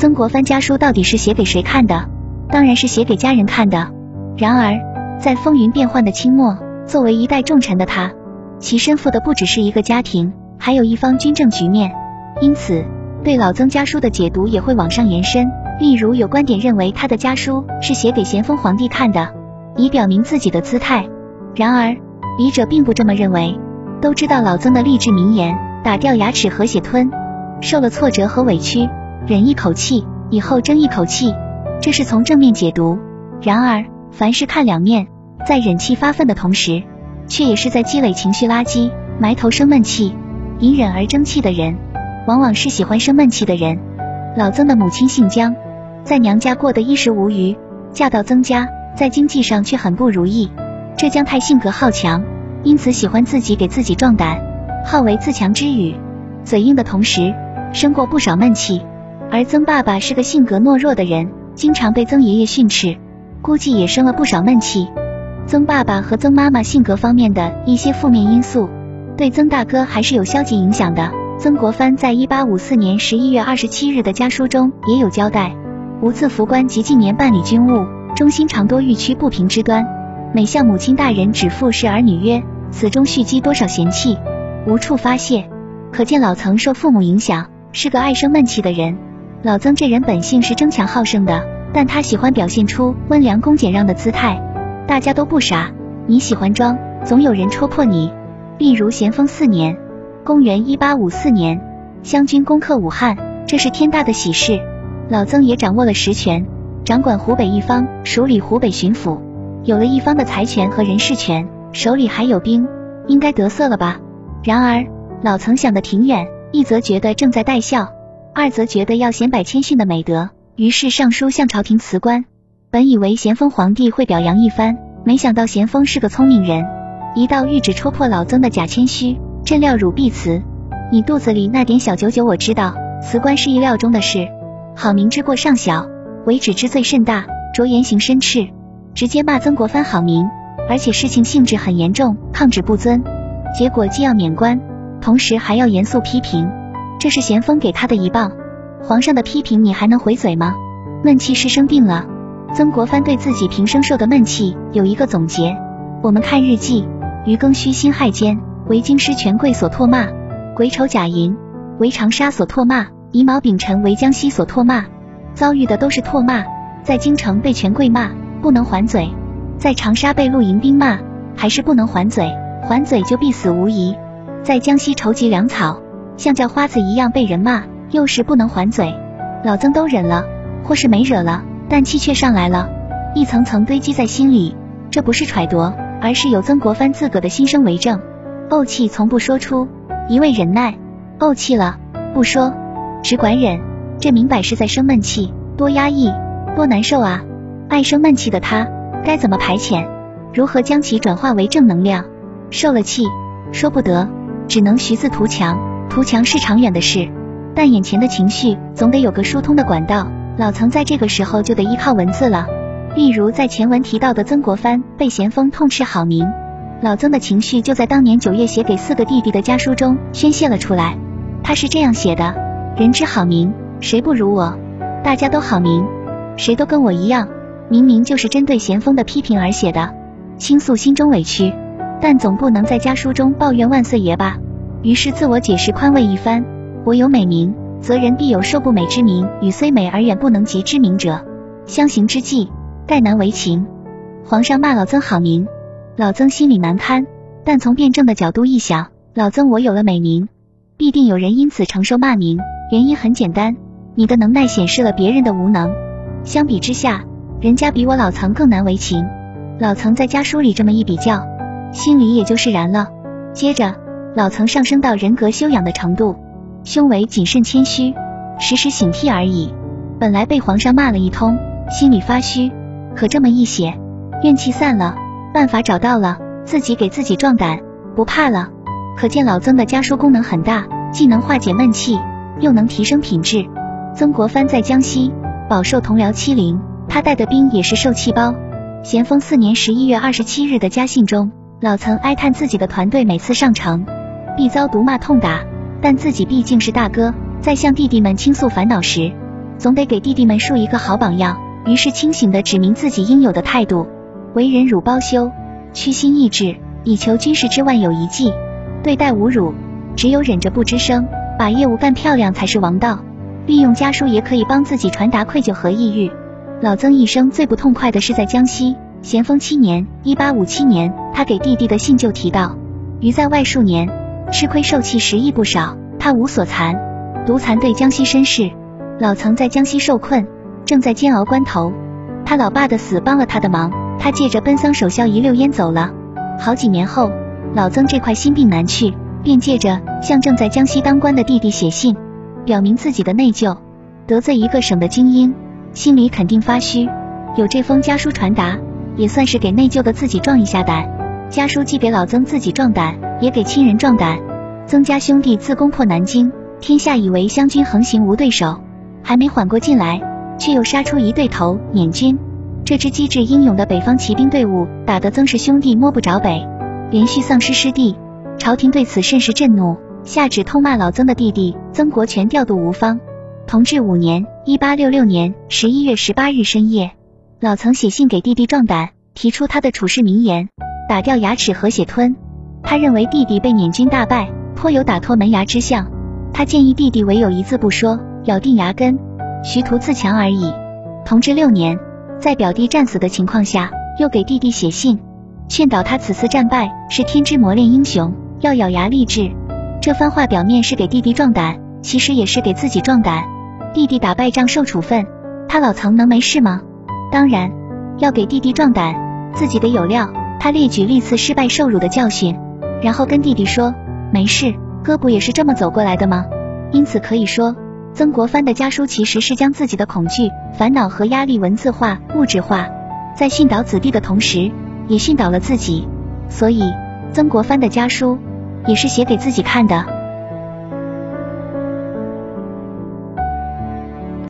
曾国藩家书到底是写给谁看的？当然是写给家人看的。然而，在风云变幻的清末，作为一代重臣的他，其身负的不只是一个家庭，还有一方军政局面。因此，对老曾家书的解读也会往上延伸。例如，有观点认为他的家书是写给咸丰皇帝看的，以表明自己的姿态。然而，笔者并不这么认为。都知道老曾的励志名言：“打掉牙齿和血吞，受了挫折和委屈，忍一口气，以后争一口气。”这是从正面解读。然而，凡事看两面，在忍气发愤的同时，却也是在积累情绪垃圾，埋头生闷气。隐忍而争气的人，往往是喜欢生闷气的人。老曾的母亲姓姜，在娘家过得衣食无余，嫁到曾家，在经济上却很不如意。这姜太性格好强。因此喜欢自己给自己壮胆，好为自强之语，嘴硬的同时生过不少闷气。而曾爸爸是个性格懦弱的人，经常被曾爷爷训斥，估计也生了不少闷气。曾爸爸和曾妈妈性格方面的一些负面因素，对曾大哥还是有消极影响的。曾国藩在一八五四年十一月二十七日的家书中也有交代：无自服官及近年办理军务，中心常多欲屈不平之端。每向母亲大人指父是儿女曰：“此中蓄积多少嫌气，无处发泄。”可见老曾受父母影响，是个爱生闷气的人。老曾这人本性是争强好胜的，但他喜欢表现出温良恭俭让的姿态。大家都不傻，你喜欢装，总有人戳破你。例如咸丰四年（公元一八五四年），湘军攻克武汉，这是天大的喜事。老曾也掌握了实权，掌管湖北一方，署理湖北巡抚。有了一方的财权和人事权，手里还有兵，应该得瑟了吧？然而老曾想的挺远，一则觉得正在带孝，二则觉得要显摆谦逊的美德，于是上书向朝廷辞官。本以为咸丰皇帝会表扬一番，没想到咸丰是个聪明人，一道谕旨戳破老曾的假谦虚。朕料汝必辞，你肚子里那点小九九我知道，辞官是意料中的事。好明之过尚小，为止之罪甚大，着言行申斥。直接骂曾国藩好名，而且事情性质很严重，抗旨不遵，结果既要免官，同时还要严肃批评，这是咸丰给他的一棒。皇上的批评你还能回嘴吗？闷气是生病了。曾国藩对自己平生受的闷气有一个总结，我们看日记：余庚戌辛亥间，为京师权贵所唾骂；癸丑甲寅，为长沙所唾骂；乙卯丙辰，为江西所唾骂。遭遇的都是唾骂，在京城被权贵骂。不能还嘴，在长沙被露营兵骂，还是不能还嘴，还嘴就必死无疑。在江西筹集粮草，像叫花子一样被人骂，又是不能还嘴。老曾都忍了，或是没惹了，但气却上来了，一层层堆积在心里。这不是揣度，而是有曾国藩自个的心声为证。怄气从不说出，一味忍耐。怄气了不说，只管忍，这明摆是在生闷气，多压抑，多难受啊！爱生闷气的他该怎么排遣？如何将其转化为正能量？受了气，说不得，只能徐字图强。图强是长远的事，但眼前的情绪总得有个疏通的管道。老曾在这个时候就得依靠文字了。例如在前文提到的曾国藩被咸丰痛斥好名，老曾的情绪就在当年九月写给四个弟弟的家书中宣泄了出来。他是这样写的：人之好名，谁不如我？大家都好名，谁都跟我一样。明明就是针对咸丰的批评而写的，倾诉心中委屈，但总不能在家书中抱怨万岁爷吧？于是自我解释宽慰一番：我有美名，则人必有受不美之名；与虽美而远不能及之名者，相形之计，概难为情。皇上骂老曾好名，老曾心里难堪，但从辩证的角度一想，老曾我有了美名，必定有人因此承受骂名。原因很简单，你的能耐显示了别人的无能。相比之下。人家比我老曾更难为情，老曾在家书里这么一比较，心里也就释然了。接着，老曾上升到人格修养的程度，胸围谨慎谦虚，时时警惕而已。本来被皇上骂了一通，心里发虚，可这么一写，怨气散了，办法找到了，自己给自己壮胆，不怕了。可见老曾的家书功能很大，既能化解闷气，又能提升品质。曾国藩在江西饱受同僚欺凌。他带的兵也是受气包。咸丰四年十一月二十七日的家信中，老曾哀叹自己的团队每次上城必遭毒骂痛打，但自己毕竟是大哥，在向弟弟们倾诉烦恼时，总得给弟弟们树一个好榜样，于是清醒的指明自己应有的态度，为人汝包羞，屈心抑志，以求军事之万有一计。对待侮辱，只有忍着不吱声，把业务干漂亮才是王道。利用家书也可以帮自己传达愧疚和抑郁。老曾一生最不痛快的是在江西咸丰七年（一八五七年），他给弟弟的信就提到：余在外数年，吃亏受气十亿不少，他无所残，独残对江西身世。老曾在江西受困，正在煎熬关头，他老爸的死帮了他的忙，他借着奔丧守孝一溜烟走了。好几年后，老曾这块心病难去，便借着向正在江西当官的弟弟写信，表明自己的内疚，得罪一个省的精英，心里肯定发虚。有这封家书传达，也算是给内疚的自己壮一下胆。家书既给老曾自己壮胆，也给亲人壮胆。曾家兄弟自攻破南京，天下以为湘军横行无对手。还没缓过劲来，却又杀出一对头捻军。这支机智英勇的北方骑兵队伍，打得曾氏兄弟摸不着北，连续丧失失地。朝廷对此甚是震怒，下旨痛骂老曾的弟弟曾国荃调度无方。同治五年（一八六六年）十一月十八日深夜，老曾写信给弟弟壮胆，提出他的处世名言：打掉牙齿和血吞。他认为弟弟被捻军大败，颇有打脱门牙之象。他建议弟弟唯有一字不说。咬定牙根，徐图自强而已。同治六年，在表弟战死的情况下，又给弟弟写信，劝导他此次战败是天之磨练英雄，要咬牙励志。这番话表面是给弟弟壮胆，其实也是给自己壮胆。弟弟打败仗受处分，他老曾能没事吗？当然，要给弟弟壮胆，自己得有料。他列举历次失败受辱的教训，然后跟弟弟说：“没事，哥不也是这么走过来的吗？”因此可以说。曾国藩的家书其实是将自己的恐惧、烦恼和压力文字化、物质化，在训导子弟的同时，也训导了自己。所以，曾国藩的家书也是写给自己看的。